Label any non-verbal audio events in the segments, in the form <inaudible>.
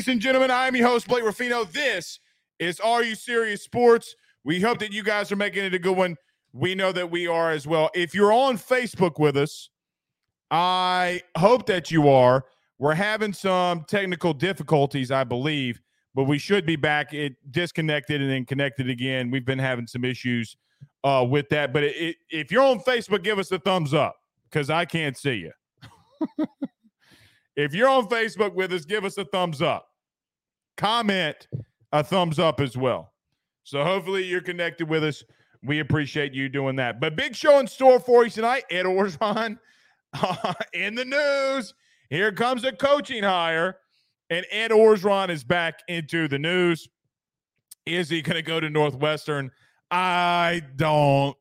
Ladies and gentlemen. I am your host, Blake Ruffino. This is Are You Serious Sports. We hope that you guys are making it a good one. We know that we are as well. If you're on Facebook with us, I hope that you are. We're having some technical difficulties, I believe, but we should be back. It disconnected and then connected again. We've been having some issues uh, with that. But it, it, if you're on Facebook, give us a thumbs up because I can't see you. <laughs> If you're on Facebook with us, give us a thumbs up. Comment a thumbs up as well. So hopefully you're connected with us. We appreciate you doing that. But big show in store for you tonight. Ed Orgeron <laughs> uh, in the news. Here comes a coaching hire, and Ed Orgeron is back into the news. Is he going to go to Northwestern? I don't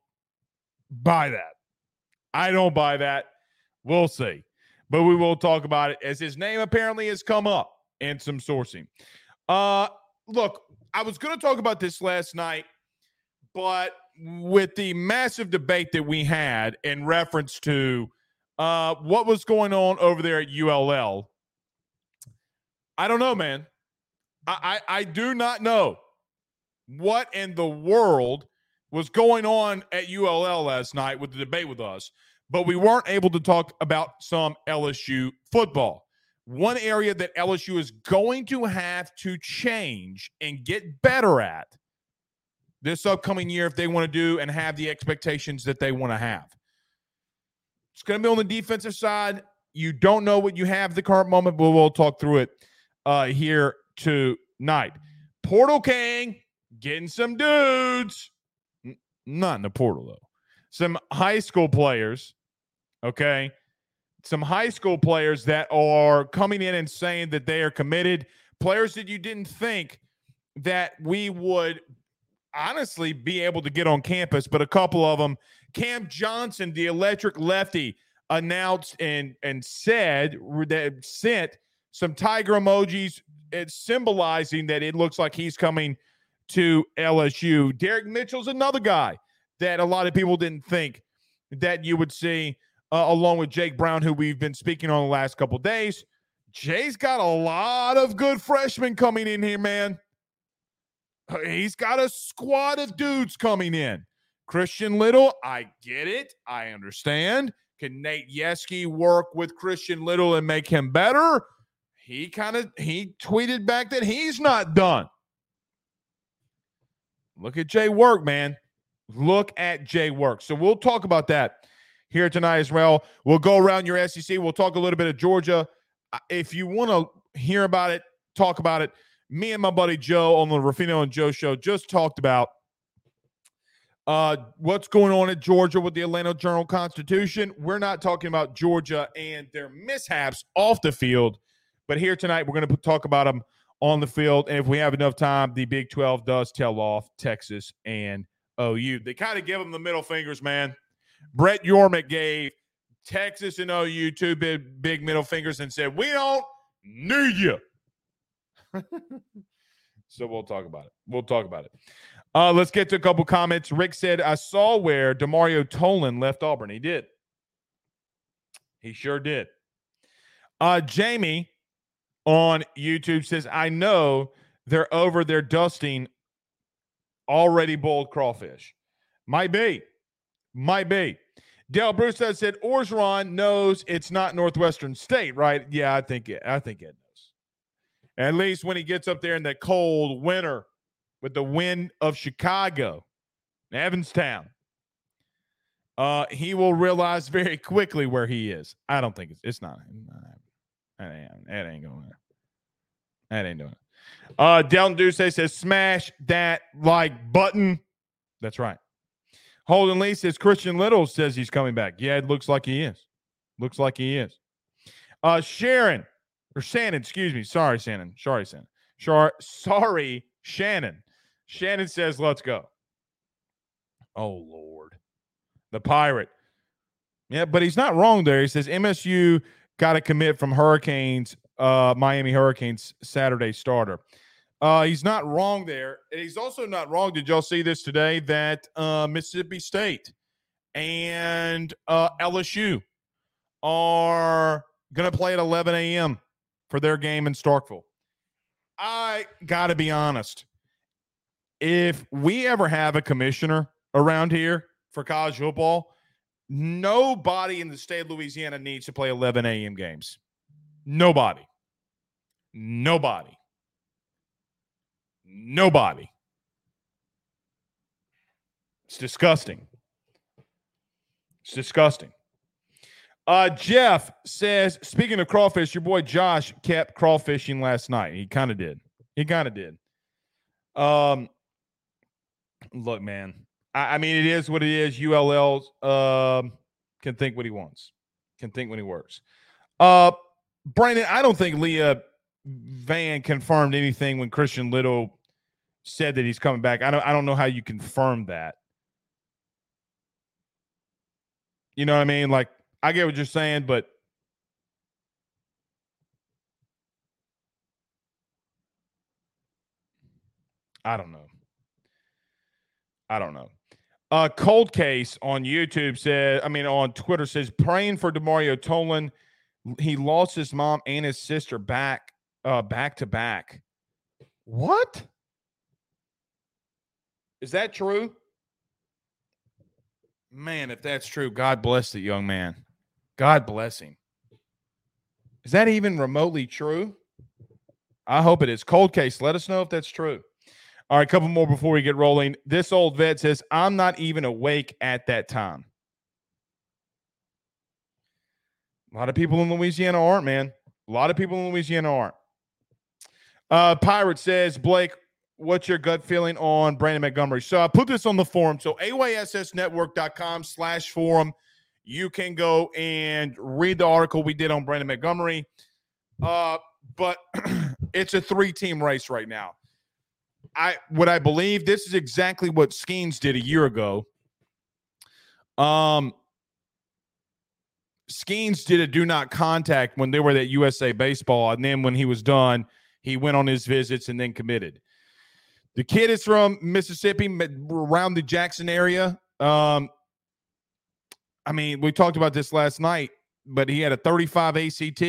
buy that. I don't buy that. We'll see but we will talk about it as his name apparently has come up in some sourcing. Uh, look, I was going to talk about this last night, but with the massive debate that we had in reference to Uh, what was going on over there at ULL? I don't know, man. I, I, I do not know what in the world was going on at ULL last night with the debate with us, but we weren't able to talk about some LSU football. One area that LSU is going to have to change and get better at this upcoming year if they want to do and have the expectations that they want to have. It's going to be on the defensive side. You don't know what you have the current moment, but we'll talk through it uh, here tonight. Portal King getting some dudes, N- not in the portal though. Some high school players, okay? Some high school players that are coming in and saying that they are committed. Players that you didn't think that we would honestly be able to get on campus, but a couple of them. Cam Johnson, the electric lefty, announced and and said that sent some tiger emojis, it's symbolizing that it looks like he's coming to LSU. Derek Mitchell's another guy that a lot of people didn't think that you would see, uh, along with Jake Brown, who we've been speaking on the last couple days. Jay's got a lot of good freshmen coming in here, man. He's got a squad of dudes coming in. Christian Little, I get it. I understand. Can Nate Yeskie work with Christian Little and make him better? He kind of he tweeted back that he's not done. Look at Jay work, man. Look at Jay work. So we'll talk about that here tonight as well. We'll go around your SEC. We'll talk a little bit of Georgia. If you want to hear about it, talk about it. Me and my buddy Joe on the Ruffino and Joe show just talked about uh, what's going on at Georgia with the Atlanta Journal Constitution. We're not talking about Georgia and their mishaps off the field, but here tonight we're going to talk about them on the field. And if we have enough time, the Big 12 does tell off Texas and OU. They kind of give them the middle fingers, man. Brett Yormark gave Texas and OU two big, big middle fingers and said, We don't need you. <laughs> so we'll talk about it. We'll talk about it. Uh, let's get to a couple comments. Rick said, I saw where Demario Tolan left Auburn. He did. He sure did. Uh, Jamie on YouTube says, I know they're over there dusting already boiled crawfish. Might be. Might be. Dale Bruce said Orgeron knows it's not Northwestern State, right? Yeah, I think it. I think it knows. At least when he gets up there in that cold winter with the wind of Chicago, Evanstown, uh, he will realize very quickly where he is. I don't think it's it's not. That ain't, that ain't going. That ain't doing it. Uh, Delton Duce says, "Smash that like button." That's right. Holden Lee says Christian Little says he's coming back. Yeah, it looks like he is. Looks like he is. Uh, Sharon or Shannon, excuse me. Sorry, Shannon. Sorry, Shannon. Sorry, sorry, Shannon. Shannon says, "Let's go." Oh Lord, the pirate. Yeah, but he's not wrong there. He says MSU got to commit from Hurricanes, uh, Miami Hurricanes Saturday starter. Uh, he's not wrong there. And he's also not wrong. Did y'all see this today that uh, Mississippi State and uh, LSU are going to play at 11 a.m. for their game in Starkville? I got to be honest. If we ever have a commissioner around here for college football, nobody in the state of Louisiana needs to play 11 a.m. games. Nobody. Nobody. Nobody. It's disgusting. It's disgusting. Uh, Jeff says, speaking of crawfish, your boy Josh kept crawfishing last night. He kind of did. He kind of did. Um, look, man. I, I, mean, it is what it is. ULL um, can think what he wants. Can think when he works. Uh, Brandon, I don't think Leah Van confirmed anything when Christian Little said that he's coming back. I don't I don't know how you confirm that. You know what I mean? Like I get what you're saying, but I don't know. I don't know. Uh, Cold Case on YouTube said, I mean, on Twitter says, praying for Demario Tolan. He lost his mom and his sister back, uh, back to back. What? Is that true? Man, if that's true, God bless the young man. God bless him. Is that even remotely true? I hope it is. Cold case. Let us know if that's true. All right, a couple more before we get rolling. This old vet says, I'm not even awake at that time. A lot of people in Louisiana aren't, man. A lot of people in Louisiana aren't. Uh, Pirate says, Blake, what's your gut feeling on Brandon Montgomery? So I put this on the forum. So AYSSnetwork.com slash forum. You can go and read the article we did on Brandon Montgomery. Uh, but <clears throat> it's a three-team race right now. I what I believe this is exactly what Skenes did a year ago. Um Skenes did a do not contact when they were at USA Baseball, and then when he was done, he went on his visits and then committed. The kid is from Mississippi, around the Jackson area. Um, I mean, we talked about this last night, but he had a 35 ACT.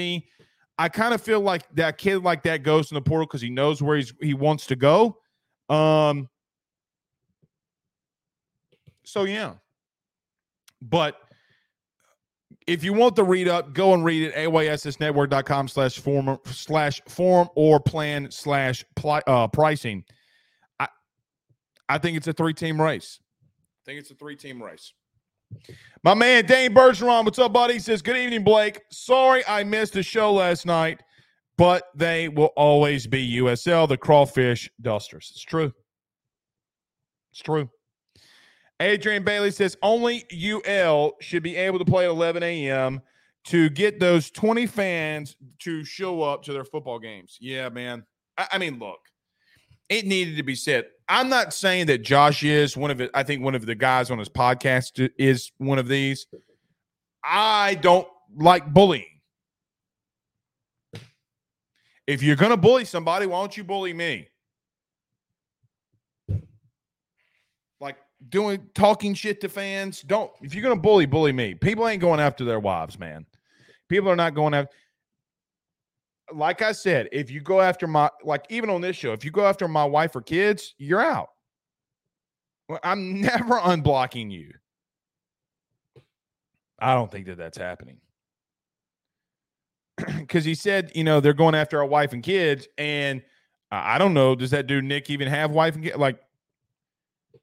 I kind of feel like that kid like that goes in the portal because he knows where he's he wants to go. Um. So yeah, but if you want the read up, go and read it. AYSSnetwork.com slash form slash form or plan slash uh, pricing. I think it's a three team race. I think it's a three team race. My man Dane Bergeron, what's up, buddy? He says, Good evening, Blake. Sorry I missed the show last night, but they will always be USL, the crawfish dusters. It's true. It's true. Adrian Bailey says only UL should be able to play at 11 a.m. to get those 20 fans to show up to their football games. Yeah, man. I, I mean, look, it needed to be said. I'm not saying that Josh is one of it. I think one of the guys on his podcast is one of these. I don't like bullying. If you're going to bully somebody, why don't you bully me? Like doing talking shit to fans. Don't if you're gonna bully, bully me. People ain't going after their wives, man. People are not going after. Like I said, if you go after my like even on this show, if you go after my wife or kids, you're out. I'm <laughs> never unblocking you. I don't think that that's happening. <clears throat> Because he said, you know, they're going after our wife and kids, and I don't know. Does that dude Nick even have wife and kids? Like,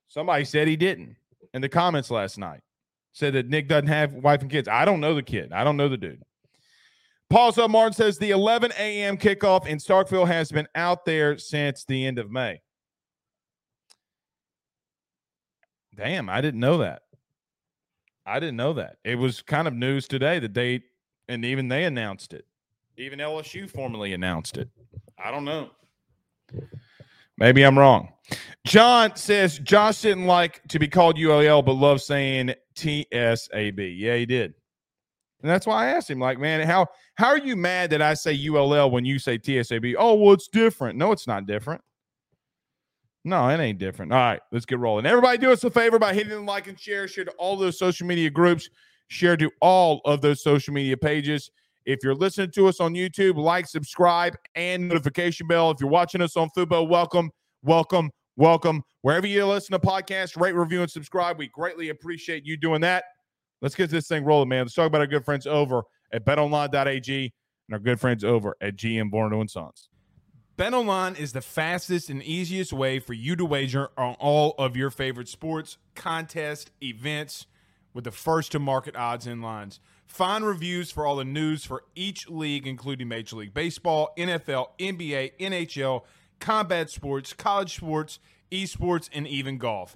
Somebody said he didn't in the comments last night. Said that Nick doesn't have wife and kids. I don't know the kid. I don't know the dude. Paul Sub Martin says the 11 a.m. kickoff in Starkville has been out there since the end of May. Damn, I didn't know that. I didn't know that. It was kind of news today that they, and even they announced it. Even LSU formally announced it. I don't know. Maybe I'm wrong. John says Josh didn't like to be called ULL, but loves saying TSAB. Yeah, he did. And that's why I asked him, like, man, how how are you mad that I say ULL when you say TSAB? Oh, well, it's different. No, it's not different. No, it ain't different. All right, let's get rolling. Everybody do us a favor by hitting the like and share. Share to all those social media groups. Share to all of those social media pages. If you're listening to us on YouTube, like, subscribe, and notification bell. If you're watching us on Fubo, welcome, welcome, welcome. Wherever you listen to podcasts, rate, review, and subscribe. We greatly appreciate you doing that. Let's get this thing rolling, man. Let's talk about our good friends over at betonline.ag and our good friends over at GM Borno and Sons. BetOnline is the fastest and easiest way for you to wager on all of your favorite sports, contests, events with the first to market odds and lines. Find reviews for all the news for each league, including Major League Baseball, NFL, NBA, NHL, combat sports, college sports, esports, and even golf.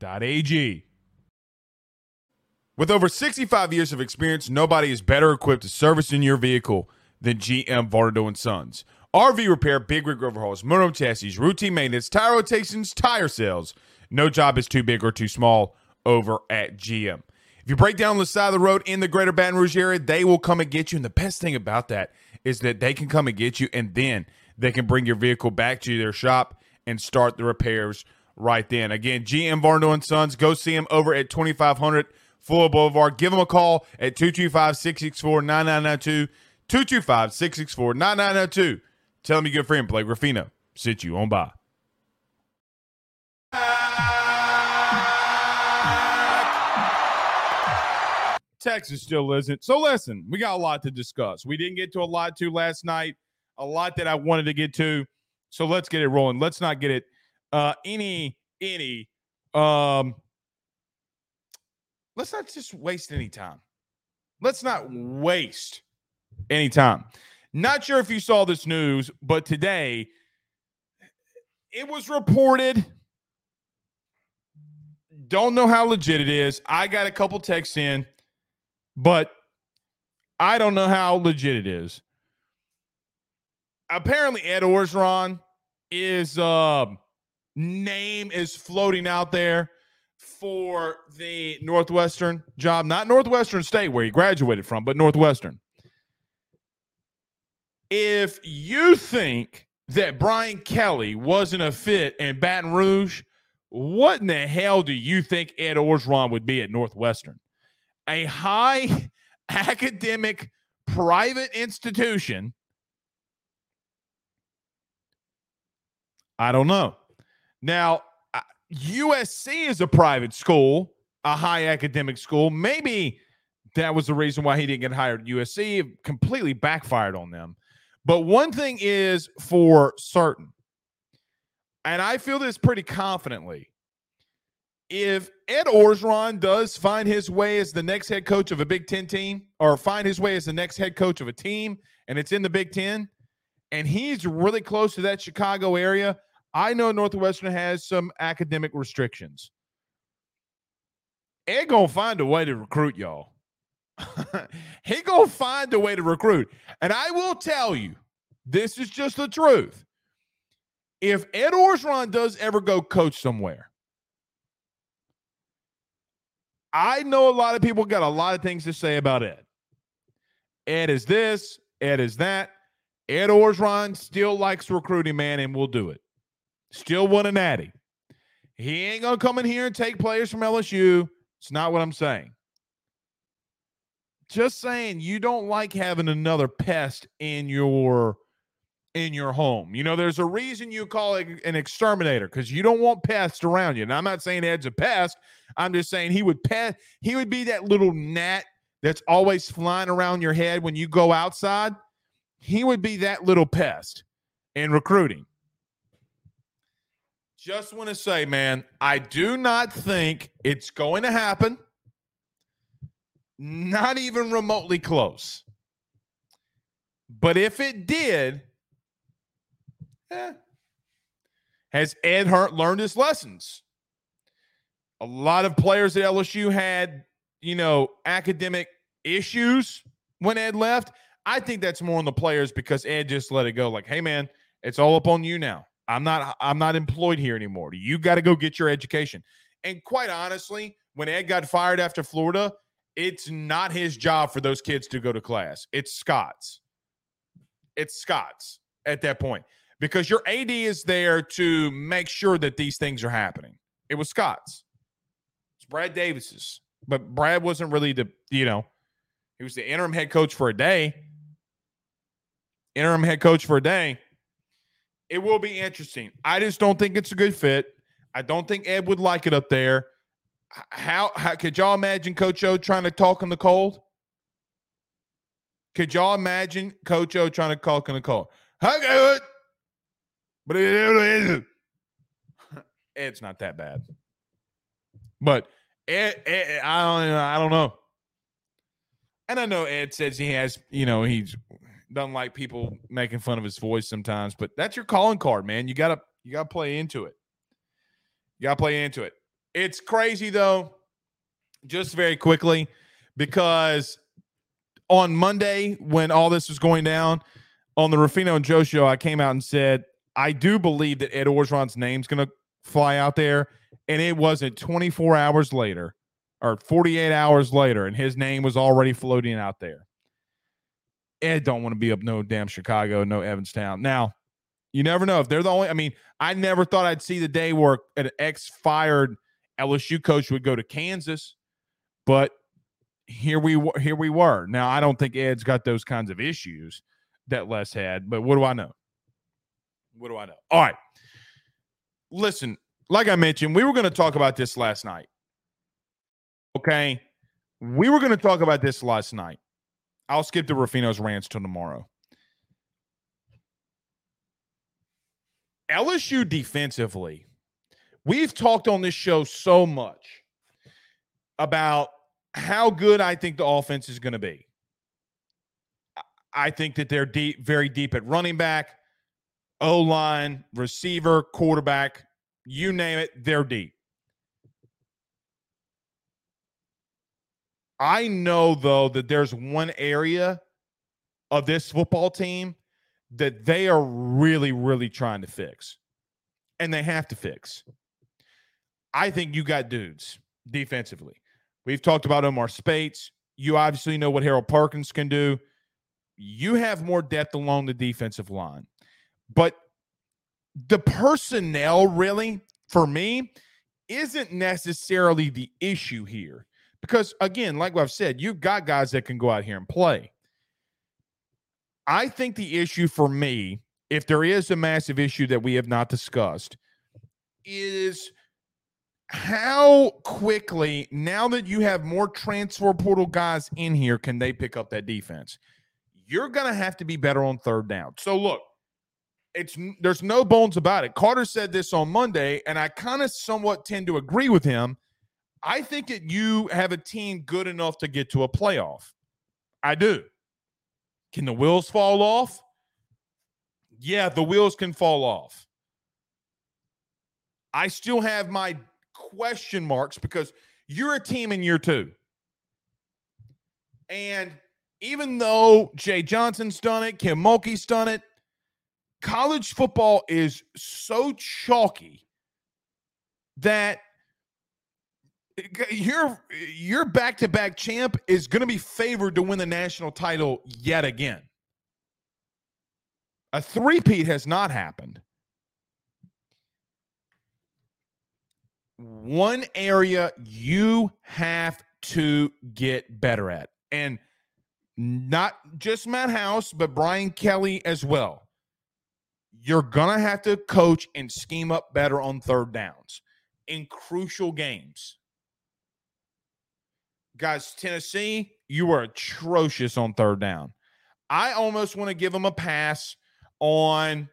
Betonline.ag. With over 65 years of experience, nobody is better equipped to service in your vehicle than GM Vardo and Sons. RV repair, big rig overhauls, motorhome chassis, routine maintenance, tire rotations, tire sales. No job is too big or too small over at GM. If you break down on the side of the road in the greater Baton Rouge area, they will come and get you. And the best thing about that is that they can come and get you and then they can bring your vehicle back to their shop and start the repairs right then. Again, GM Varno and Sons, go see them over at 2500 Fuller Boulevard. Give them a call at 225 664 9992. 225 664 9992. Tell them your good friend Blake Ruffino sit you on by. Texas still isn't. So listen, we got a lot to discuss. We didn't get to a lot to last night, a lot that I wanted to get to. So let's get it rolling. Let's not get it uh any any um let's not just waste any time. Let's not waste any time. Not sure if you saw this news, but today it was reported. Don't know how legit it is. I got a couple texts in but I don't know how legit it is. Apparently, Ed Orgeron is uh, name is floating out there for the Northwestern job, not Northwestern State where he graduated from, but Northwestern. If you think that Brian Kelly wasn't a fit in Baton Rouge, what in the hell do you think Ed Orgeron would be at Northwestern? a high <laughs> academic private institution. I don't know. Now, uh, USC is a private school, a high academic school. Maybe that was the reason why he didn't get hired at USC. It completely backfired on them. But one thing is for certain, and I feel this pretty confidently if Ed Orgeron does find his way as the next head coach of a Big Ten team, or find his way as the next head coach of a team, and it's in the Big Ten, and he's really close to that Chicago area, I know Northwestern has some academic restrictions. Ed gonna find a way to recruit y'all. <laughs> he gonna find a way to recruit, and I will tell you, this is just the truth. If Ed Orgeron does ever go coach somewhere, I know a lot of people got a lot of things to say about Ed. Ed is this, Ed is that. Ed Orgeron still likes recruiting, man, and will do it. Still want an natty. He ain't gonna come in here and take players from LSU. It's not what I'm saying. Just saying you don't like having another pest in your in your home. You know, there's a reason you call it an exterminator because you don't want pests around you. And I'm not saying Ed's a pest. I'm just saying he would pet. He would be that little gnat that's always flying around your head when you go outside. He would be that little pest in recruiting. Just want to say, man, I do not think it's going to happen. Not even remotely close. But if it did, Eh. Has Ed Hurt learned his lessons? A lot of players at LSU had, you know, academic issues when Ed left. I think that's more on the players because Ed just let it go. Like, hey man, it's all up on you now. I'm not I'm not employed here anymore. You got to go get your education. And quite honestly, when Ed got fired after Florida, it's not his job for those kids to go to class. It's Scott's. It's Scott's at that point because your AD is there to make sure that these things are happening. It was Scott's. It's Brad Davis's. But Brad wasn't really the, you know, he was the interim head coach for a day. Interim head coach for a day. It will be interesting. I just don't think it's a good fit. I don't think Ed would like it up there. How, how could y'all imagine Coach O trying to talk in the cold? Could y'all imagine Coach O trying to talk in the cold? But it's <laughs> not that bad. But Ed, Ed, I don't I don't know. And I know Ed says he has, you know, he's doesn't like people making fun of his voice sometimes, but that's your calling card, man. You gotta you gotta play into it. You gotta play into it. It's crazy though. just very quickly, because on Monday, when all this was going down on the Ruffino and Joe show, I came out and said, I do believe that Ed Orgeron's name's to fly out there. And it wasn't 24 hours later or 48 hours later, and his name was already floating out there. Ed don't want to be up no damn Chicago, no Evanstown. Now, you never know if they're the only. I mean, I never thought I'd see the day where an ex-fired LSU coach would go to Kansas, but here we here we were. Now, I don't think Ed's got those kinds of issues that Les had, but what do I know? What do I know? All right. Listen, like I mentioned, we were going to talk about this last night. Okay. We were going to talk about this last night. I'll skip the Ruffino's rants till tomorrow. LSU defensively, we've talked on this show so much about how good I think the offense is going to be. I think that they're deep, very deep at running back, O line, receiver, quarterback, you name it, they're deep. I know though that there's one area of this football team that they are really, really trying to fix, and they have to fix. I think you got dudes defensively. We've talked about Omar Speights. You obviously know what Harold Perkins can do. You have more depth along the defensive line. But the personnel, really, for me, isn't necessarily the issue here. Because again, like I've said, you've got guys that can go out here and play. I think the issue for me, if there is a massive issue that we have not discussed, is how quickly, now that you have more transfer portal guys in here, can they pick up that defense? You're going to have to be better on third down. So, look, it's there's no bones about it. Carter said this on Monday, and I kind of somewhat tend to agree with him I think that you have a team good enough to get to a playoff. I do. Can the wheels fall off? Yeah, the wheels can fall off. I still have my question marks because you're a team in year two. And even though Jay Johnson's done it, Kim Mulkey's done it, college football is so chalky that your your back-to-back champ is going to be favored to win the national title yet again. A three-peat has not happened. One area you have to get better at, and not just Matt House, but Brian Kelly as well. You're going to have to coach and scheme up better on third downs in crucial games. Guys, Tennessee, you were atrocious on third down. I almost want to give them a pass on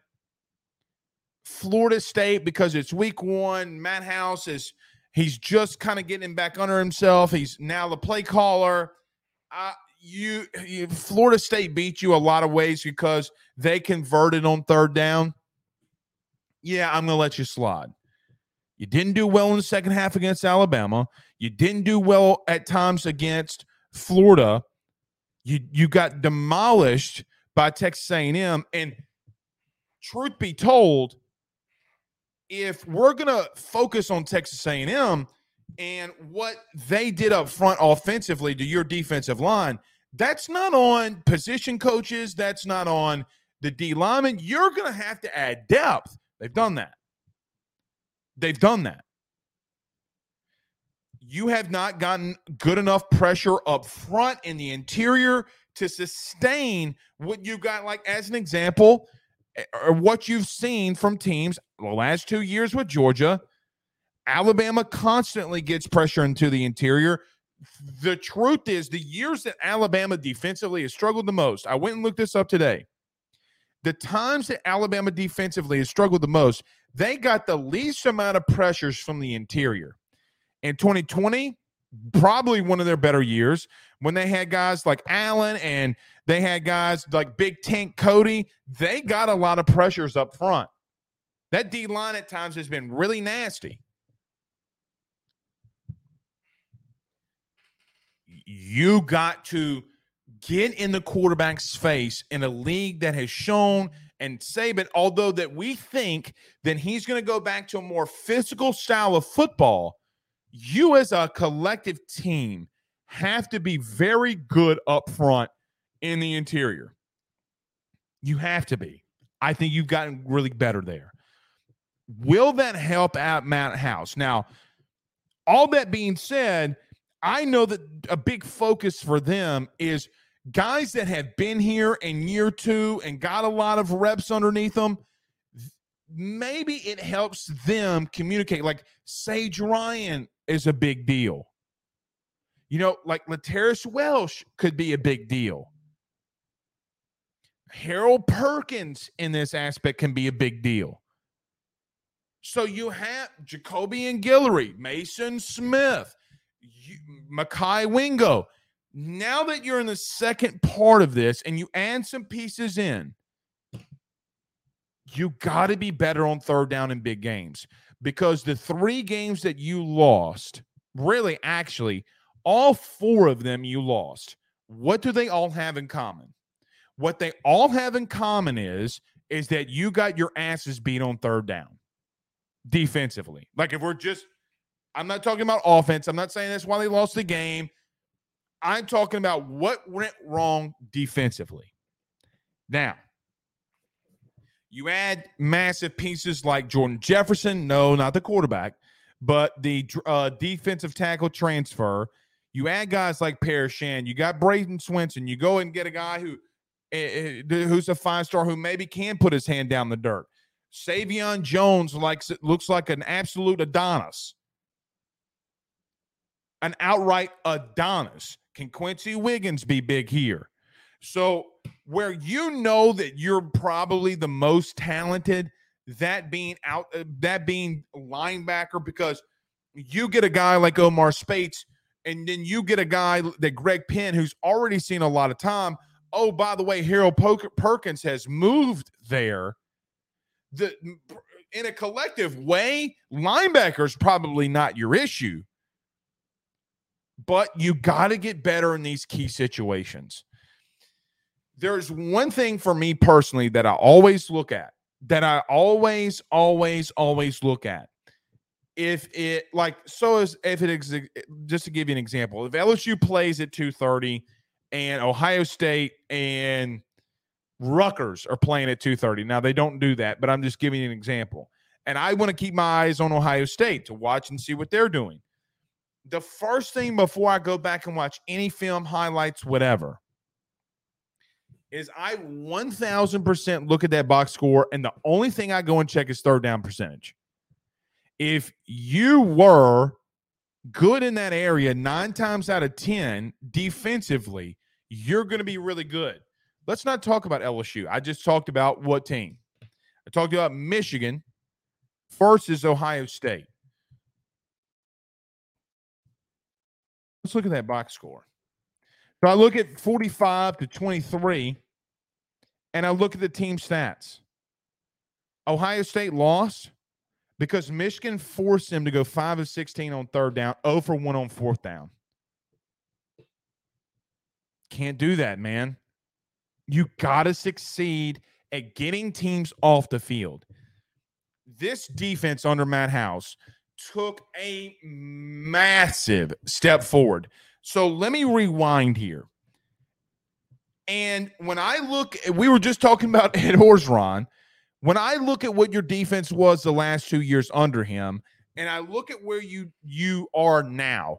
Florida State because it's week one. Matt House is he's just kind of getting back under himself. He's now the play caller. You, you Florida State beat you a lot of ways because they converted on third down. Yeah, I'm gonna let you slide. You didn't do well in the second half against Alabama. You didn't do well at times against Florida. You you got demolished by Texas A&M. And truth be told, if we're gonna focus on Texas A&M and what they did up front offensively to your defensive line, that's not on position coaches. That's not on the D lineman. You're gonna have to add depth. They've done that. They've done that. You have not gotten good enough pressure up front in the interior to sustain what you got, like as an example, eh, or what you've seen from teams the last two years with Georgia. Alabama constantly gets pressure into the interior. The truth is, the years that Alabama defensively has struggled the most, I went and looked this up today. The times that Alabama defensively has struggled the most, they got the least amount of pressures from the interior. In 2020, probably one of their better years when they had guys like Allen and they had guys like Big Tank Cody. They got a lot of pressures up front. That D line at times has been really nasty. you got to get in the quarterback's face in a league that has shown and Saban, although that we think that he's going to go back to a more physical style of football, you as a collective team have to be very good up front in the interior. You have to be. I think you've gotten really better there. Will that help out Matt House? Now, all that being said, I know that a big focus for them is guys that have been here in year two and got a lot of reps underneath them. Maybe it helps them communicate. Like Sage Ryan is a big deal. You know, like Latarius Welsh could be a big deal. Harold Perkins in this aspect can be a big deal. So you have Jacobian Guillory, Maason Smith, Mekhi Wingo. Now that you're in the second part of this and you add some pieces in, you got to be better on third down in big games because the three games that you lost, really, actually, all four of them you lost. What do they all have in common? What they all have in common is is that you got your asses beat on third down defensively. Like if we're just I'm not talking about offense. I'm not saying that's why they lost the game. I'm talking about what went wrong defensively. Now, you add massive pieces like Jordan Jefferson, no, not the quarterback, but the uh, defensive tackle transfer. You add guys like Paris Shand. You got Bradyn Swinson. You go and get a guy who uh, who's a five star who maybe can put his hand down the dirt. Sai'vion Jones likes it looks like an absolute Adonis, an outright Adonis. Can Quency Wiggins be big here? So where you know that you're probably the most talented, that being out, uh, that being linebacker, because you get a guy like Omar Speights, and then you get a guy that Greg Penn, who's already seen a lot of time. Oh, by the way, Harold Perkins has moved there. The in a collective way, linebacker is probably not your issue but you got to get better in these key situations. There's one thing for me personally that I always look at, that I always, always, always look at. If it like so is if it is just to give you an example, if LSU plays at 2:30 and Ohio State and Rutgers are playing at 2:30. Now they don't do that, but I'm just giving you an example. And I want to keep my eyes on Ohio State to watch and see what they're doing the first thing before I go back and watch any film, highlights, whatever, is I 1000% look at that box score. And the only thing I go and check is third down percentage. If you were good in that area nine times out of 10 defensively, you're going to be really good. Let's not talk about LSU. I just talked about what team? I talked about Michigan versus Ohio State. Let's look at that box score. So I look at 45 to 23, and I look at the team stats. Ohio State lost because Michigan forced them to go 5 of 16 on third down, 0 for 1 on fourth down. Can't do that, man. You got to succeed at getting teams off the field. This defense under Matt House took a massive step forward. So let me rewind here. And when I look, we were just talking about <laughs> Ed Orgeron. When I look at what your defense was the last two years under him, and I look at where you you are now,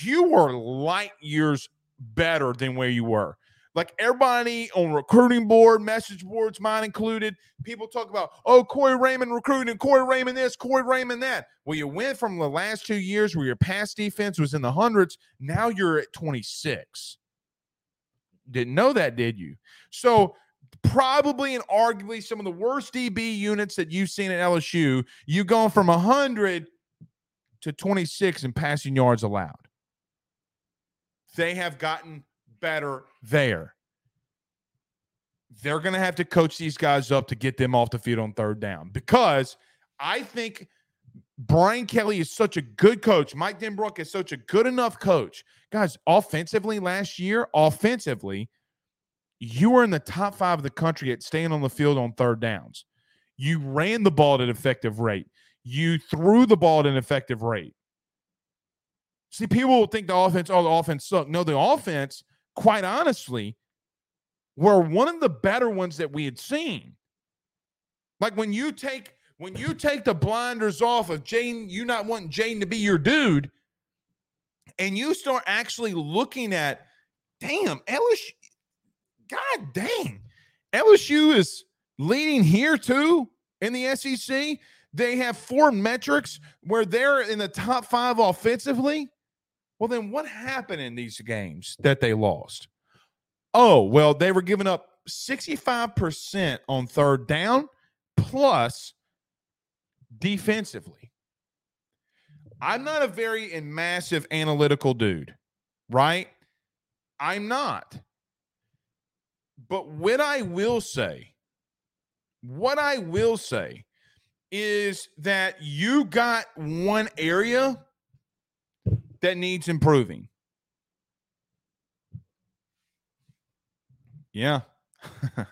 you are light years better than where you were like everybody on recruiting board, message boards, mine included, people talk about, oh, Corey Raymond recruiting, Corey Raymond this, Corey Raymond that. Well, you went from the last two years where your pass defense was in the hundreds. Now you're at 26. Didn't know that, did you? So, probably and arguably some of the worst DB units that you've seen at LSU, You've gone from 100 to 26 in passing yards allowed. They have gotten better there. They're going to have to coach these guys up to get them off the field on third down because I think Brian Kelly is such a good coach. Mike Denbrock is such a good enough coach. Guys, offensively last year, offensively, you were in the top five of the country at staying on the field on third downs. You ran the ball at an effective rate. You threw the ball at an effective rate. See, people will think the offense, oh, the offense sucked. No, the offense, quite honestly, were one of the better ones that we had seen. Like when you take when you take the blinders off of Jane, you not wanting Jane to be your dude, and you start actually looking at, damn, LSU, God dang, LSU is leading here too in the SEC. They have four metrics where they're in the top five offensively. Well, then what happened in these games that they lost? Oh, well, they were giving up 65% on third down plus defensively. I'm not a very massive analytical dude, right? I'm not. But what I will say, what I will say is that you got one area that needs improving. Yeah. <laughs>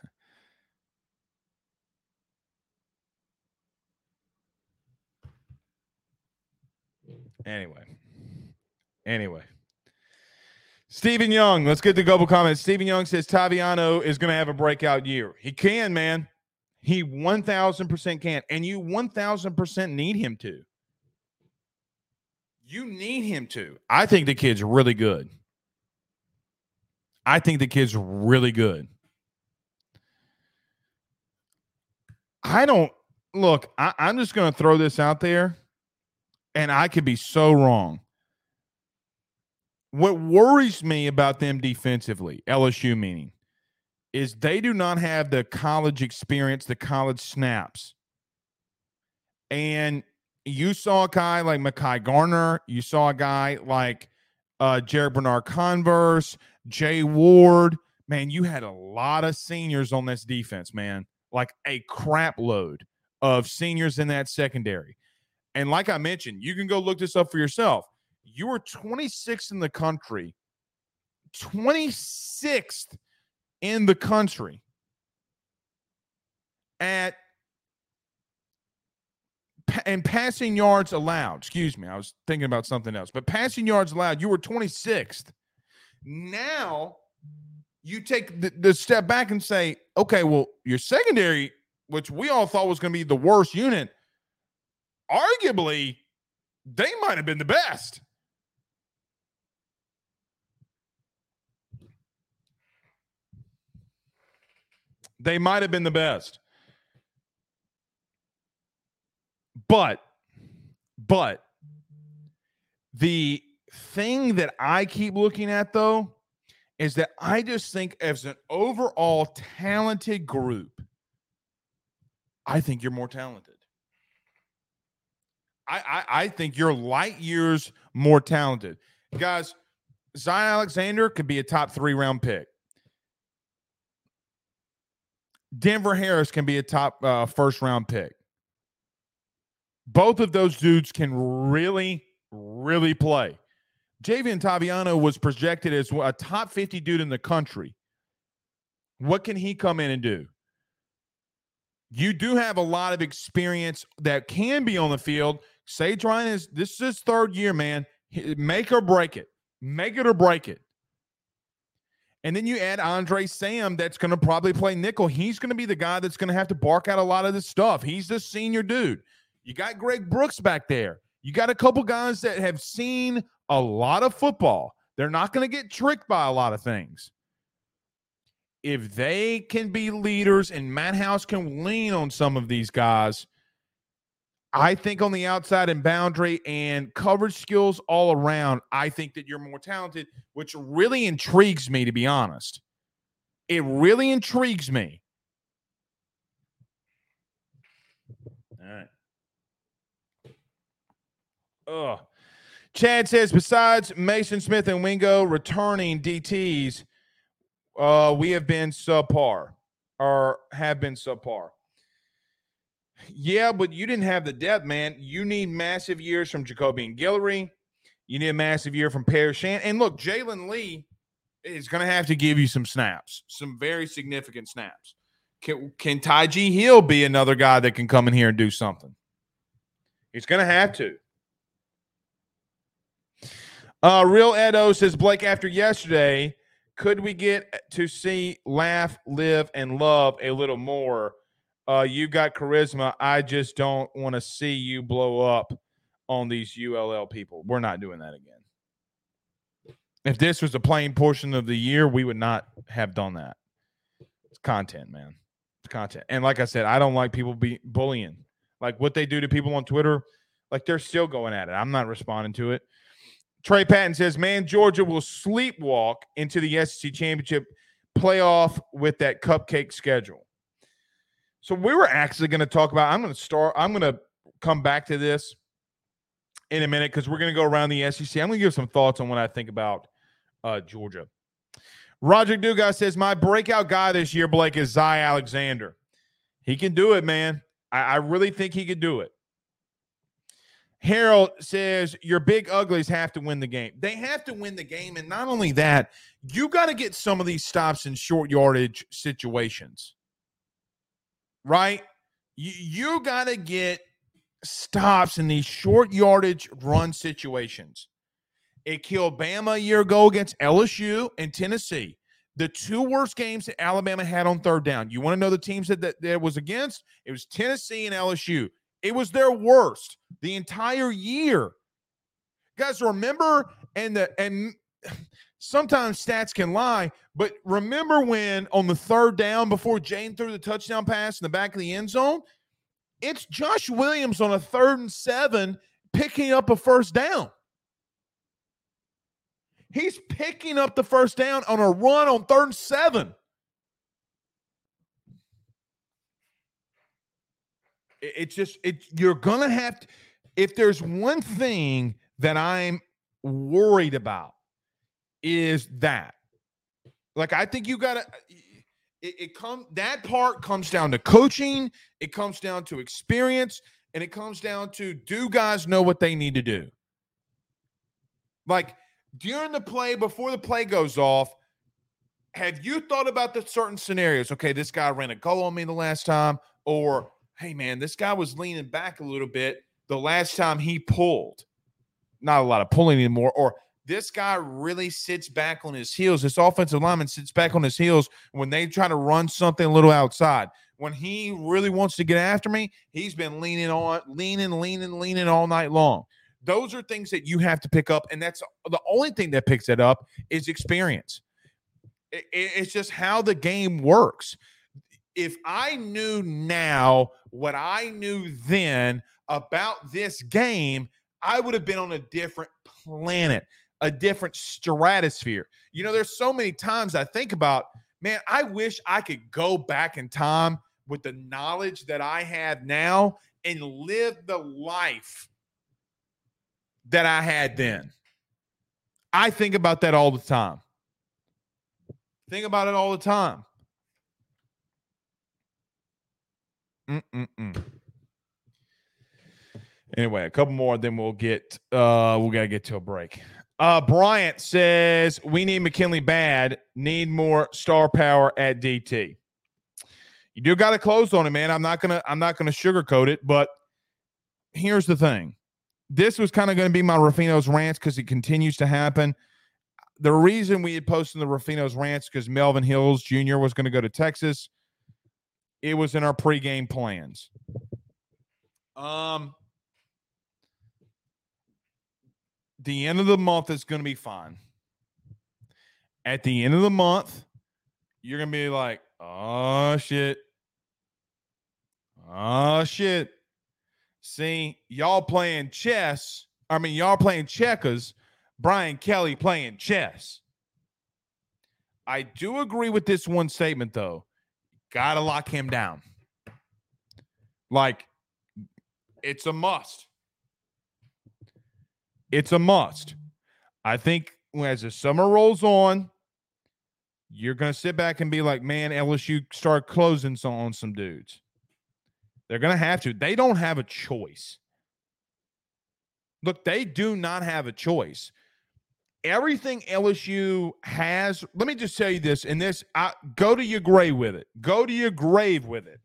anyway. Anyway. Stephen Young, let's get the global comments. Stephen Young says Toviano is going to have a breakout year. He can, man. He 1000% can. And you 1000% need him to. You need him to. I think the kid's really good. I think the kid's really good. I don't look, I, I'm just going to throw this out there, and I could be so wrong. What worries me about them defensively, LSU meaning, is they do not have the college experience, the college snaps. And you saw a guy like Mekhi Garner, you saw a guy like uh, Jarrick Bernard-Converse, Jay Ward. Man, you had a lot of seniors on this defense, man. Like a crap load of seniors in that secondary. And like I mentioned, you can go look this up for yourself. You were 26th in the country, 26th in the country at and passing yards allowed. Excuse me, I was thinking about something else. But passing yards allowed, you were 26th. Now you take the, the step back and say, okay, well, your secondary, which we all thought was going to be the worst unit, arguably, they might have been the best. They might have been the best. But, but the thing that I keep looking at though is that I just think as an overall talented group, I think you're more talented. I, I, I think you're light years more talented. Guys, Zion Alexander could be a top three round pick. Denver Harris can be a top uh, first round pick. Both of those dudes can really, really play. Javien Toviano was projected as a top 50 dude in the country. What can he come in and do? You do have a lot of experience that can be on the field. Sage Ryan is this is his third year, man. Make or break it. Make it or break it. And then you add Andre Sam, that's going to probably play nickel. He's going to be the guy that's going to have to bark out a lot of this stuff. He's the senior dude. You got Greg Brooks back there. You got a couple guys that have seen a lot of football. They're not going to get tricked by a lot of things. If they can be leaders and Matt House can lean on some of these guys, I think on the outside and boundary and coverage skills all around, I think that you're more talented, which really intrigues me, to be honest. It really intrigues me. All right. Ugh. Chad says, besides Maason Smith and Wingo returning DTs, uh, we have been subpar or have been subpar. Yeah, but you didn't have the depth, man. You need massive years from Jacobian Guillory. You need a massive year from Shand. And look, Jalen Lee is going to have to give you some snaps, some very significant snaps. Can, can Ty G Hill be another guy that can come in here and do something? He's going to have to. Uh, Real Edo says, Blake, after yesterday, could we get to see laugh, live, and love a little more? Uh, you got charisma. I just don't want to see you blow up on these ULL people. We're not doing that again. If this was a playing portion of the year, we would not have done that. It's content, man. It's content. And like I said, I don't like people be bullying. Like what they do to people on Twitter, like they're still going at it. I'm not responding to it. Trey Patton says, man, Georgia will sleepwalk into the SEC championship playoff with that cupcake schedule. So we were actually going to talk about, I'm going to start, I'm going to come back to this in a minute because we're going to go around the SEC. I'm going to give some thoughts on what I think about uh, Georgia. Roger Dugas says, my breakout guy this year, Blake, is Zy Alexander. He can do it, man. I, I really think he could do it. Harold says your big uglies have to win the game. They have to win the game. And not only that, you got to get some of these stops in short yardage situations. Right? You, you got to get stops in these short yardage run situations. It killed Bama a year ago against LSU and Tennessee. The two worst games that Alabama had on third down. You want to know the teams that, that, that was against? It was Tennessee and LSU. It was their worst the entire year. Guys, remember and the and <sighs> sometimes stats can lie, but remember when on the third down before Jane threw the touchdown pass in the back of the end zone? It's Josh Williams on a third and seven picking up a first down. He's picking up the first down on a run on third and seven. It's just it you're gonna have to if there's one thing that i'm worried about is that. Like i think you gotta uh, it, it come that part comes down to coaching it comes down to experience and it comes down to do guys know what they need to do? Like during the play before the play goes off have you thought about the certain scenarios? Okay this guy ran a goal on me the last time or hey, man, this guy was leaning back a little bit the last time he pulled. Not a lot of pulling anymore. Or this guy really sits back on his heels. This offensive lineman sits back on his heels when they try to run something a little outside. When he really wants to get after me, he's been leaning on, leaning, leaning, leaning all night long. Those are things that you have to pick up. And that's the only thing that picks it up is experience. it's just how the game works if I knew now what I knew then about this game, I would have been on a different planet, a different stratosphere. You know, there's so many times I think about, man, I wish I could go back in time with the knowledge that I have now and live the life that I had then. I think about that all the time. Think about it all the time. Mm-mm-mm. Anyway, a couple more, then we'll get uh we gotta get to a break. Uh Bryant says we need McKinley bad, need more star power at DT. You do gotta close on it, man. I'm not gonna I'm not gonna sugarcoat it, but here's the thing. This was kind of gonna be my Ruffino's rants because it continues to happen. The reason we had posted the Ruffino's rants because Melvin Hills Jr. was to go to Texas it was in our pregame plans. Um, the end of the month is going to be fine. At the end of the month, you're going to be like, oh, shit. Oh, shit. See, y'all playing chess. I mean, y'all playing checkers. Brian Kelly playing chess. I do agree with this one statement, though. Got to lock him down. Like, it's a must. It's a must. I think as the summer rolls on, you're going to sit back and be like, man, LSU start closing on some dudes. They're going to have to. They don't have a choice. Look, they do not have a choice. Everything LSU has, let me just tell you this, and this, I, go to your grave with it. Go to your grave with it.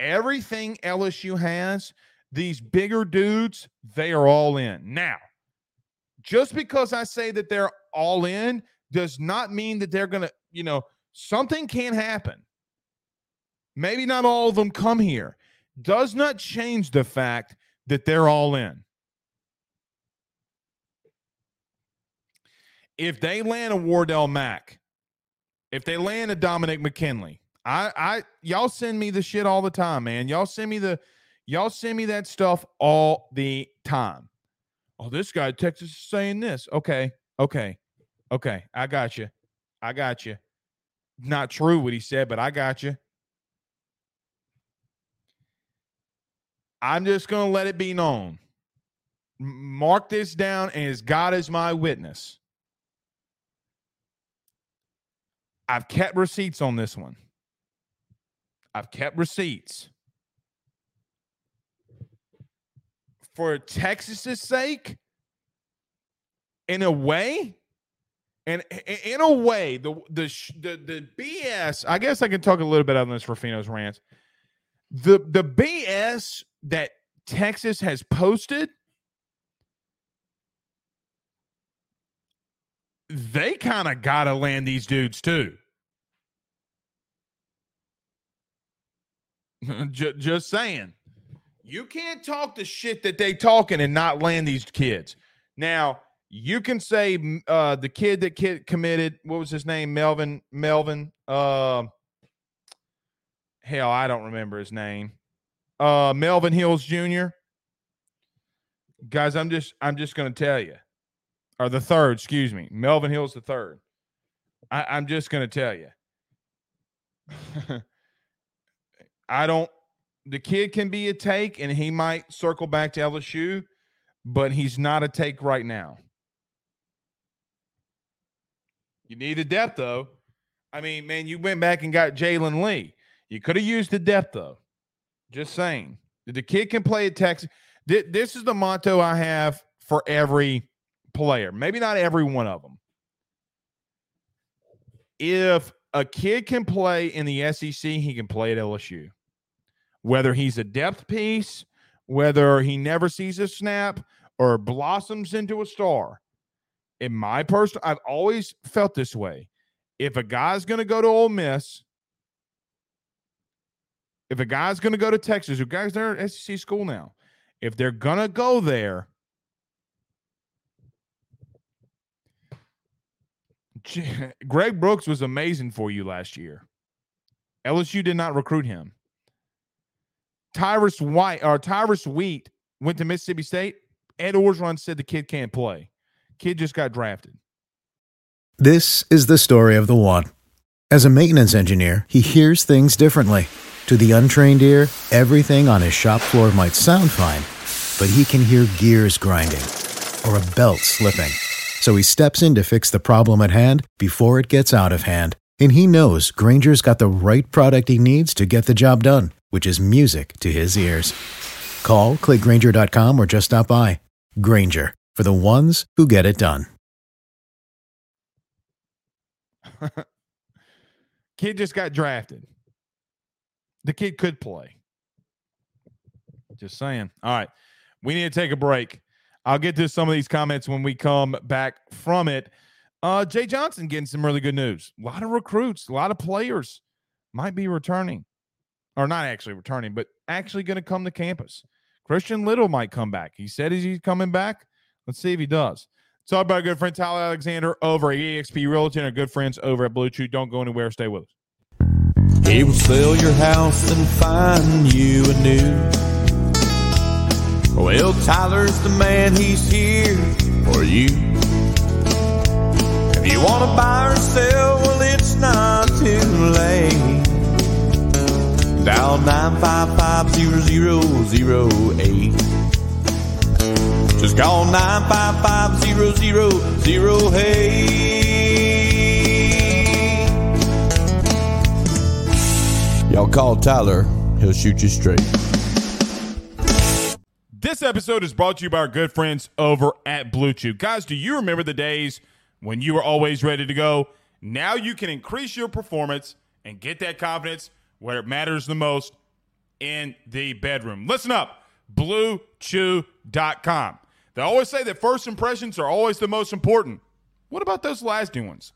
Everything LSU has, these bigger dudes, they are all in. Now, just because I say that they're all in does not mean that they're going to, you know, something can happen. Maybe not all of them come here. Does not change the fact that they're all in. If they land a Wardell Mack, if they land a Dominic McKinley, I, I, y'all send me the shit all the time, man. Y'all send me the, y'all send me that stuff all the time. Oh, this guy Texas is saying this. Okay, okay, okay. I got you. I got you. Not true what he said, but I got you. I'm just gonna let it be known. Mark this down, as God is my witness. I've kept receipts on this one. I've kept receipts. For Texas's sake, in a way, and in a way, the the the, the BS. I guess I can talk a little bit on this Ruffino's rants. The the BS that Texas has posted, they kind of got to land these dudes too. <laughs> just, just saying. You can't talk the shit that they talking and not land these kids. Now, you can say uh, the kid that kid committed, what was his name? Melvin, Melvin. Uh, hell, I don't remember his name. Uh, Melvin Hills Jr. Guys, I'm just I'm just gonna tell you or the third, excuse me. Melvin Hill's the third. I, am just going to tell you. <laughs> I don't. The kid can be a take, and he might circle back to LSU, but he's not a take right now. You need a depth, though. I mean, man, you went back and got Jalen Lee. You could have used the depth, though. Just saying. The kid can play at Texas. This is the motto I have for every player, maybe not every one of them. If a kid can play in the SEC, he can play at LSU. Whether he's a depth piece, whether he never sees a snap or blossoms into a star. In my personal, I've always felt this way. If a guy's going to go to Ole Miss, if a guy's going to go to Texas, who guys there at SEC school now, if they're going to go there, <laughs> Greg Brooks was amazing for you last year. LSU did not recruit him. Tyrus White or Tyrus Wheat went to Mississippi State. Ed Orgeron said the kid can't play. Kid just got drafted. This is the story of the one. As a maintenance engineer, he hears things differently. To the untrained ear, everything on his shop floor might sound fine, but he can hear gears grinding or a belt slipping. So he steps in to fix the problem at hand before it gets out of hand. And he knows Grainger's got the right product he needs to get the job done, which is music to his ears. Call, clickgrainger.com, or just stop by. Granger, for the ones who get it done. <laughs> kid just got drafted. The kid could play. Just saying. All right. We need to take a break. I'll get to some of these comments when we come back from it. Uh, Jay Johnson getting some really good news. A lot of recruits, a lot of players might be returning, or not actually returning, but actually going to come to campus. Christian Little might come back. He said he's coming back. Let's see if he does. Talk about our good friend Tyler Alexander over at EXP Realty and our good friends over at Blue Chew. Don't go anywhere. Stay with us. He will sell your house and find you a new well, Tyler's the man, he's here for you. If you want to buy or sell, well, it's not too late. Dial 955-0008. Just call 955-0008. Y'all call Tyler he'll shoot you straight. This episode is brought to you by our good friends over at Blue Chew. Guys, do you remember the days when you were always ready to go? Now you can increase your performance and get that confidence where it matters the most in the bedroom. Listen up, bluechew.com. They always say that first impressions are always the most important. What about those lasting ones?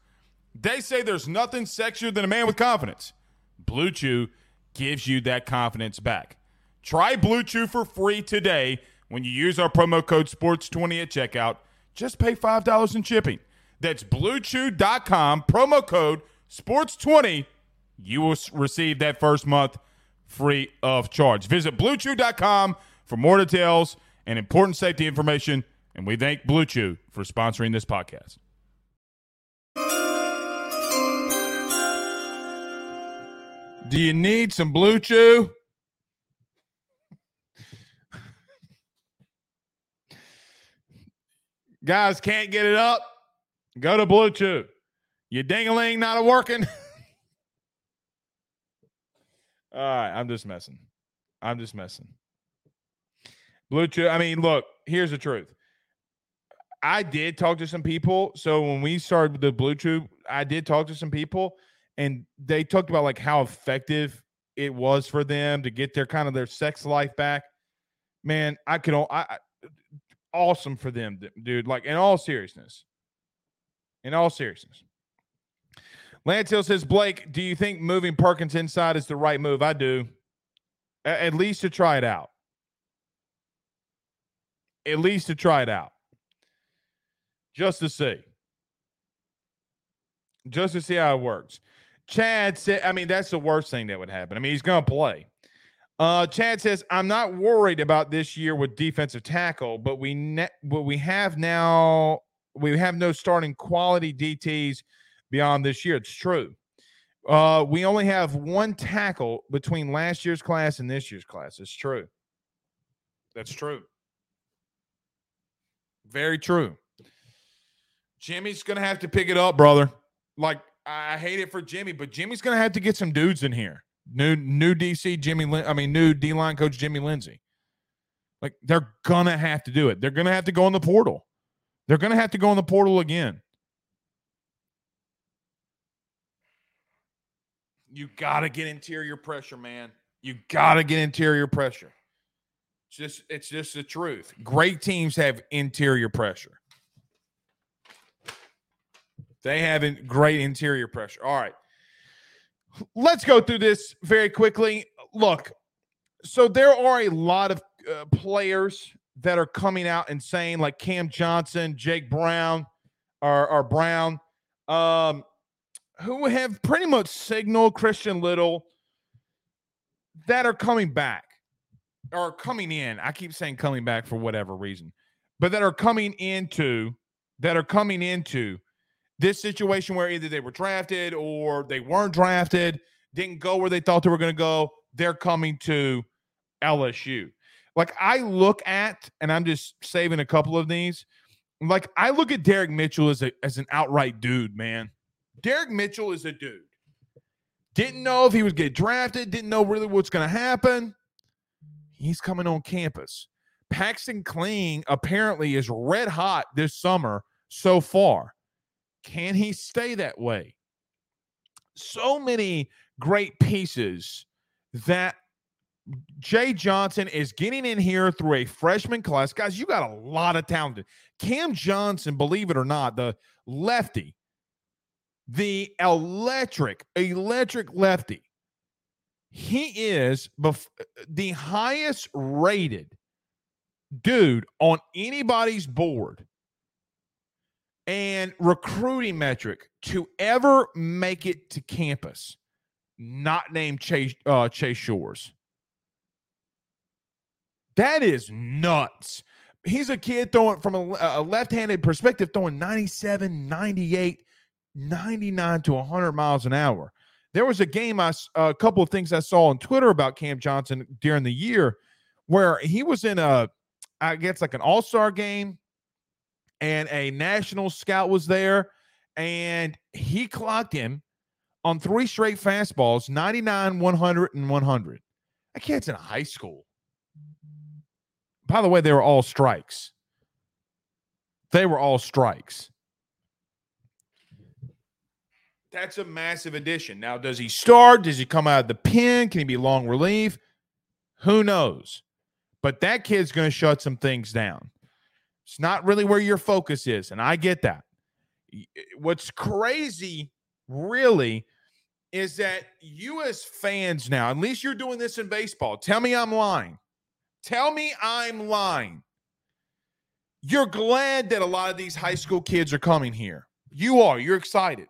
They say there's nothing sexier than a man with confidence. Blue Chew gives you that confidence back. Try Blue Chew for free today when you use our promo code SPORTS20 at checkout. Just pay $5 in shipping. That's bluechew.com, promo code SPORTS20. You will receive that first month free of charge. Visit bluechew.com for more details and important safety information. And we thank Blue Chew for sponsoring this podcast. Do you need some Blue Chew? Guys, can't get it up? Go to Blue Chew. Your ding-a-ling not working? <laughs> All right, I'm just messing. I'm just messing. Blue Chew, I mean, look, here's the truth. I did talk to some people. So when we started with the Blue Chew, I did talk to some people and they talked about like how effective it was for them to get their kind of their sex life back. Man, I could I awesome for them, dude. Like in all seriousness. In all seriousness. Lance Hill says, Blake, do you think moving Perkins inside is the right move? I do. A- at least to try it out. At least to try it out. Just to see. Just to see how it works. Chad said, I mean, that's the worst thing that would happen. I mean, he's going to play. Uh, Chad says, I'm not worried about this year with defensive tackle, but we ne- but we have now we have no starting quality DTs beyond this year. It's true. Uh, we only have one tackle between last year's class and this year's class. It's true. That's true. Very true. Jimmy's gonna have to pick it up, brother. Like I hate it for Jimmy, but Jimmy's gonna have to get some dudes in here. New new DC Jimmy, Lin- I mean new D line coach Jimmy Lindsey. Like they're gonna have to do it. They're gonna have to go in the portal. They're gonna have to go in the portal again. You gotta get interior pressure, man. You gotta get interior pressure. It's just it's just the truth. Great teams have interior pressure. They have great interior pressure. All right. Let's go through this very quickly. Look, so there are a lot of uh, players that are coming out and saying, like Cam Johnson, Jake Brown, or, or Brown, um, who have pretty much signaled Christian Little that are coming back or coming in. I keep saying coming back for whatever reason, but that are coming into that are coming into this situation where either they were drafted or they weren't drafted, didn't go where they thought they were going to go. They're coming to LSU. Like I look at, and I'm just saving a couple of these. Like I look at Derek Mitchell as a as an outright dude, man. Derek Mitchell is a dude. Didn't know if he was get drafted, didn't know really what's going to happen. He's coming on campus. Paxton Kling apparently is red hot this summer so far. Can he stay that way? So many great pieces that Jay Johnson is getting in here through a freshman class. Guys, you got a lot of talent. Cam Johnson, believe it or not, the lefty, the electric, electric lefty, he is bef- the highest rated dude on anybody's board and recruiting metric to ever make it to campus, not named Chase uh, Chase Shores. That is nuts. He's a kid throwing from a, a left-handed perspective, throwing 97, 98, 99 to 100 miles an hour. There was a game I, a couple of things I saw on Twitter about Cam Johnson during the year where he was in a I guess like an all-star game and a national scout was there and he clocked him on three straight fastballs 99 100 and 100 That kid's in high school. By the way, they were all strikes. They were all strikes. That's a massive addition. Now, does he start? Does he come out of the pen? Can he be long relief? Who knows? But that kid's going to shut some things down. It's not really where your focus is, and I get that. Eh, what's crazy, really, is that you as fans now, at least you're doing this in baseball. Tell me I'm lying. Tell me I'm lying. You're glad that a lot of these high school kids are coming here. You are. You're excited.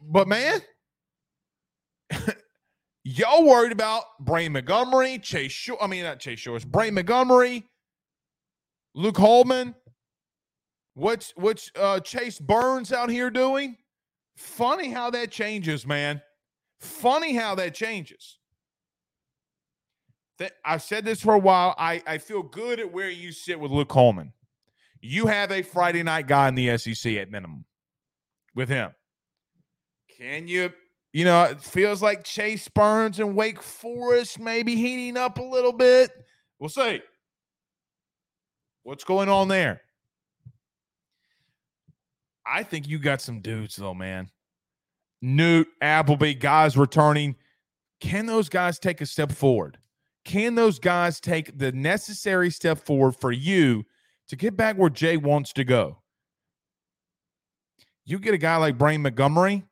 But man, <laughs> y'all worried about Braden Montgomery, Chase. I mean, not Chase Shores, Braden Montgomery, Luke Holman. What's what's uh, Chase Burns out here doing? Funny how that changes, man. Funny how that changes. I've said this for a while. I, I feel good at where you sit with Luke Holman. You have a Friday night guy in the SEC at minimum with him. Can you, you know, it feels like Chase Burns and Wake Forest maybe heating up a little bit. We'll see. What's going on there? I think you got some dudes though, man. Newt, Appleby, guys returning. Can those guys take a step forward? Can those guys take the necessary step forward for you to get back where Jay wants to go? You get a guy like Braden Montgomery,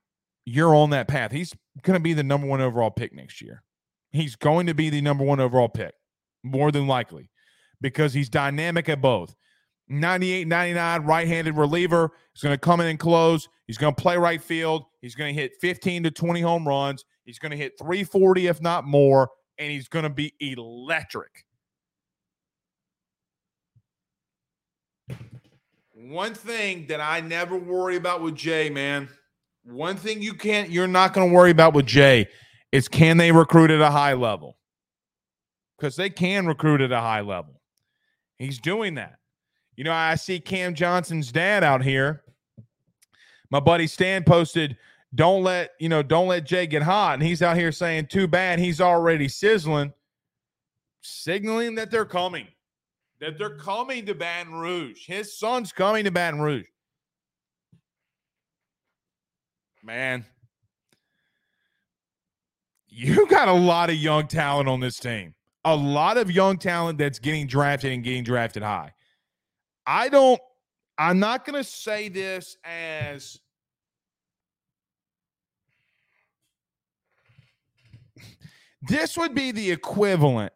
you're on that path. He's going to be the number one overall pick next year. He's going to be the number one overall pick, more than likely, because he's dynamic at both. 98 99 right handed reliever. He's going to come in and close. He's going to play right field. He's going to hit 15 to 20 home runs. He's going to hit 340, if not more, and he's going to be electric. One thing that I never worry about with Jay, man, one thing you can't, you're not going to worry about with Jay is can they recruit at a high level? Because they can recruit at a high level. He's doing that. You know, I see Cam Johnson's dad out here. My buddy Stan posted, "Don't let you know, don't let Jay get hot," and he's out here saying, "Too bad, he's already sizzling," signaling that they're coming, that they're coming to Baton Rouge. His son's coming to Baton Rouge. Man, you got a lot of young talent on this team. A lot of young talent that's getting drafted and getting drafted high. I don't, I'm not going to say this as this would be the equivalent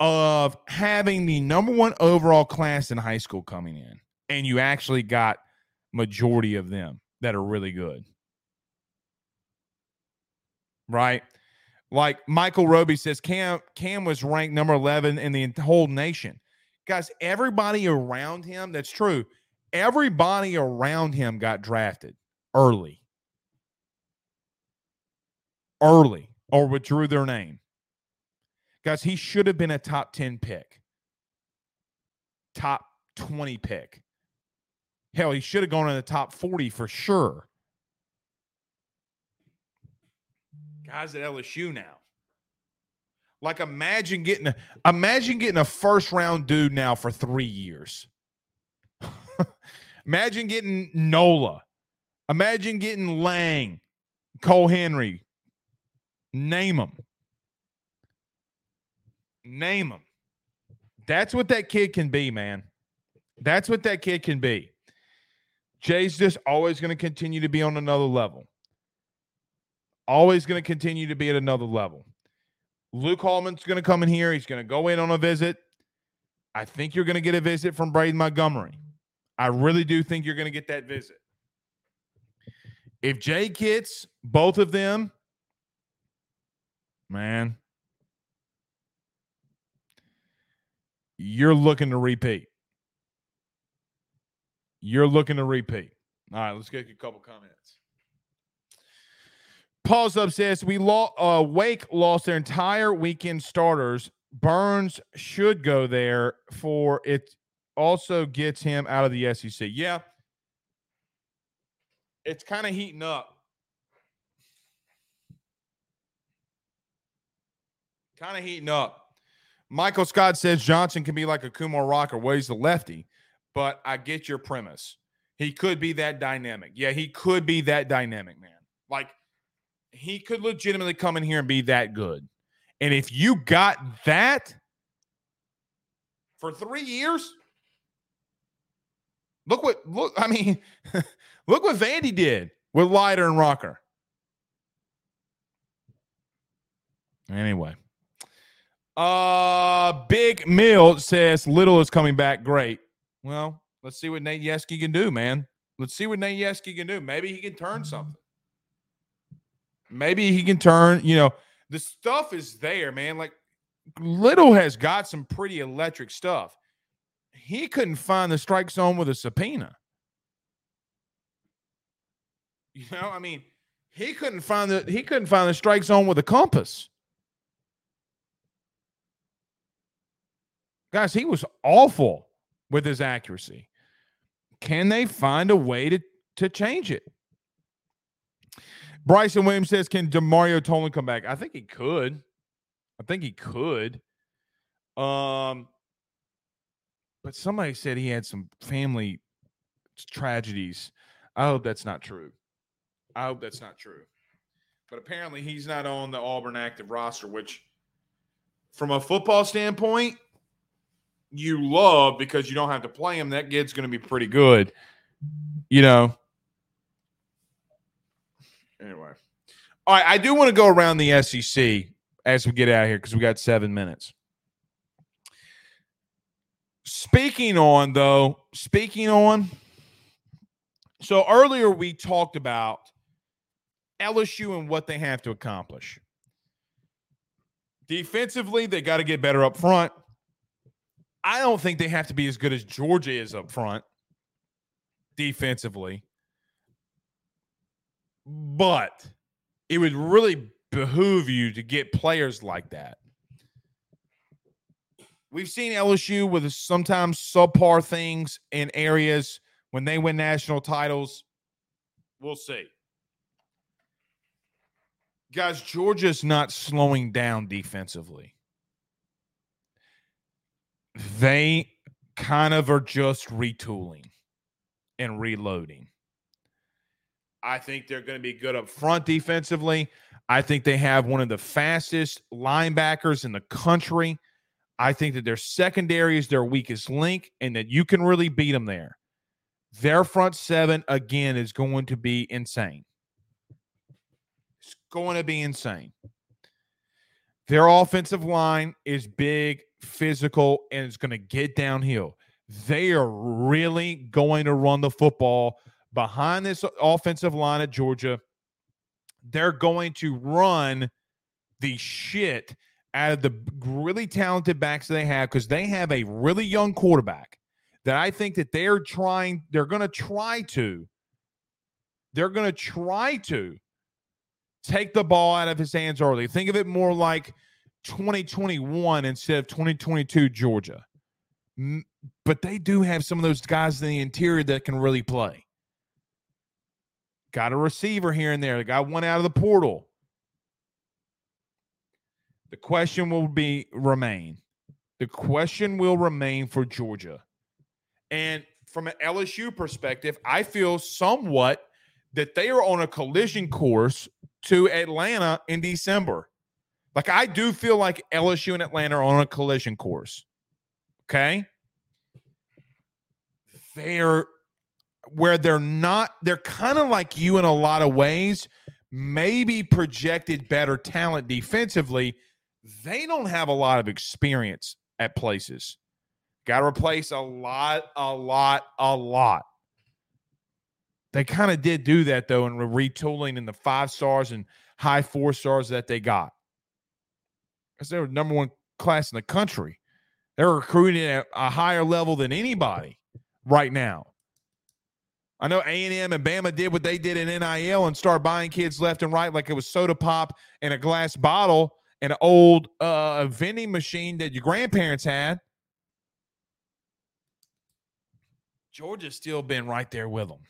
of having the number one overall class in high school coming in, and you actually got majority of them that are really good. Right? Like Michael Roby says, Cam Cam was ranked number 11 in the whole nation. Guys, everybody around him, that's true. Everybody around him got drafted early. Early or withdrew their name. Guys, he should have been a top 10 pick, top 20 pick. Hell, he should have gone in the top 40 for sure. Guys at LSU now. Like imagine getting a, imagine getting a first round dude now for three years. <laughs> imagine getting Nola. Imagine getting Lange, Cole Henry. Name them. Name them. That's what that kid can be, man. That's what that kid can be. Jay's just always going to continue to be on another level. Always going to continue to be at another level. Luke Holman's going to come in here. He's going to go in on a visit. I think you're going to get a visit from Braden Montgomery. I really do think you're going to get that visit. If Jay gets both of them, man, you're looking to repeat. You're looking to repeat. All right, let's get a couple comments. Paul's up says we lo- uh, Wake lost their entire weekend starters. Burns should go there for it. Also gets him out of the SEC. Yeah, it's kind of heating up. Kind of heating up. Michael Scott says Johnson can be like a Kumar Rocker, where he's the lefty, but I get your premise. He could be that dynamic. Yeah, he could be that dynamic, man. Like he could legitimately come in here and be that good. And if you got that for three years, look what look. I mean, <laughs> look what Vandy did with Leiter and Rocker. Anyway. Uh Big Mill says Little is coming back great. Well, let's see what Nate Yeskie can do, man. Let's see what Nate Yeskie can do. Maybe he can turn something. Maybe he can turn, you know, the stuff is there, man. Like Little has got some pretty electric stuff. He couldn't find the strike zone with a subpoena. You know, I mean, he couldn't find the he couldn't find the strike zone with a compass. Guys, he was awful with his accuracy. Can they find a way to, to change it? Bryson Williams says, Can Demario Tolan come back? I think he could. I think he could. Um, but somebody said he had some family tragedies. I hope that's not true. I hope that's not true. But apparently he's not on the Auburn active roster, which from a football standpoint, you love because you don't have to play him, that kid's going to be pretty good. You know. Anyway. All right, I do want to go around the SEC as we get out here because we got seven minutes. Speaking on, though, speaking on, so earlier we talked about LSU and what they have to accomplish. Defensively, they got to get better up front. I don't think they have to be as good as Georgia is up front defensively. But it would really behoove you to get players like that. We've seen LSU with sometimes subpar things in areas when they win national titles. We'll see. Guys, Georgia's not slowing down defensively they kind of are just retooling and reloading. I think they're going to be good up front defensively. I think they have one of the fastest linebackers in the country. I think that their secondary is their weakest link and that you can really beat them there. Their front seven, again, is going to be insane. It's going to be insane. Their offensive line is big physical, and it's going to get downhill. They are really going to run the football behind this offensive line at Georgia. They're going to run the shit out of the really talented backs they have because they have a really young quarterback that I think that they're trying, they're going to try to, they're going to try to take the ball out of his hands early. Think of it more like 2021 instead of 2022 Georgia. But they do have some of those guys in the interior that can really play. Got a receiver here and there. They got one out of the portal. The question will be remain. The question will remain for Georgia. And from an LSU perspective, I feel somewhat that they are on a collision course to Atlanta in December. Like I do feel like LSU and Atlanta are on a collision course. Okay. They're where they're not, they're kind of like you in a lot of ways, maybe projected better talent defensively. They don't have a lot of experience at places. Got to replace a lot, a lot, a lot. They kind of did do that though, in retooling in the five stars and high four stars that they got because they're number one class in the country. They're recruiting at a higher level than anybody right now. I know A&M and Bama did what they did in NIL and start buying kids left and right like it was soda pop and a glass bottle and an old uh, vending machine that your grandparents had. Georgia's still been right there with them.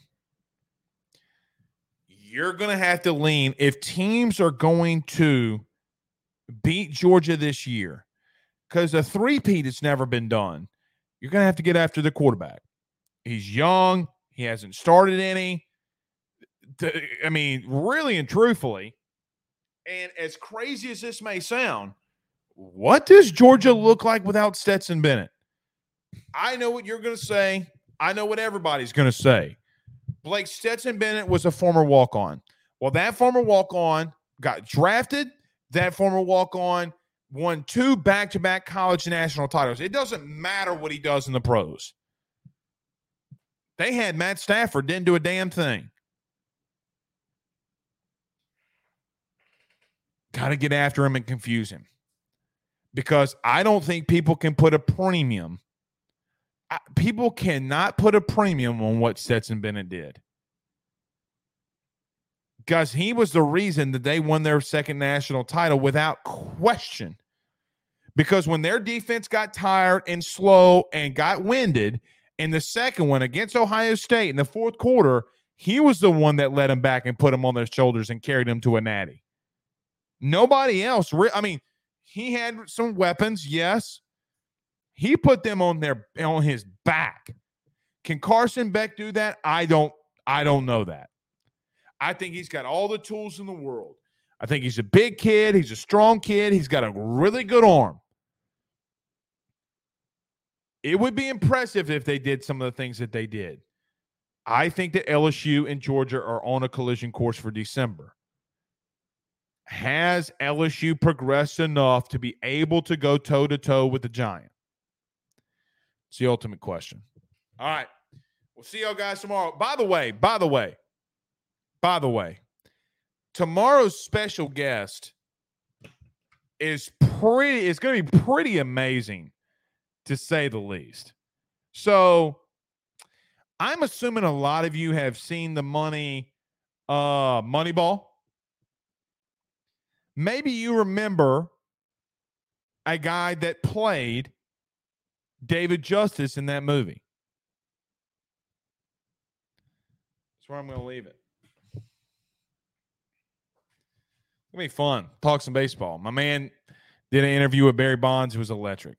You're going to have to lean if teams are going to beat Georgia this year, because a three-peat has never been done, you're going to have to get after the quarterback. He's young. He hasn't started any. I mean, really and truthfully, and as crazy as this may sound, what does Georgia look like without Stetson Bennett? I know what you're going to say. I know what everybody's going to say. Blake Stetson Bennett was a former walk on. Well, that former walk on got drafted. That former walk on won two back to back college national titles. It doesn't matter what he does in the pros. They had Matt Stafford, didn't do a damn thing. Got to get after him and confuse him because I don't think people can put a premium. People cannot put a premium on what Stetson Bennett did. Because he was the reason that they won their second national title without question. Because when their defense got tired and slow and got winded in the second one against Ohio State in the fourth quarter, he was the one that led him back and put him on their shoulders and carried him to a natty. Nobody else. I mean, he had some weapons, yes. He put them on their on his back. Can Carson Beck do that? I don't I don't know that. I think he's got all the tools in the world. I think he's a big kid, he's a strong kid, he's got a really good arm. It would be impressive if they did some of the things that they did. I think that LSU and Georgia are on a collision course for December has LSU progressed enough to be able to go toe to toe with the Giant? It's the ultimate question. All right. We'll see y'all guys tomorrow. By the way, by the way, by the way, tomorrow's special guest is pretty, it's going to be pretty amazing to say the least. So I'm assuming a lot of you have seen the money, uh, Moneyball. Maybe you remember a guy that played David Justice in that movie. That's where I'm going to leave it. It'll be fun. Talk some baseball. My man did an interview with Barry Bonds. It was electric.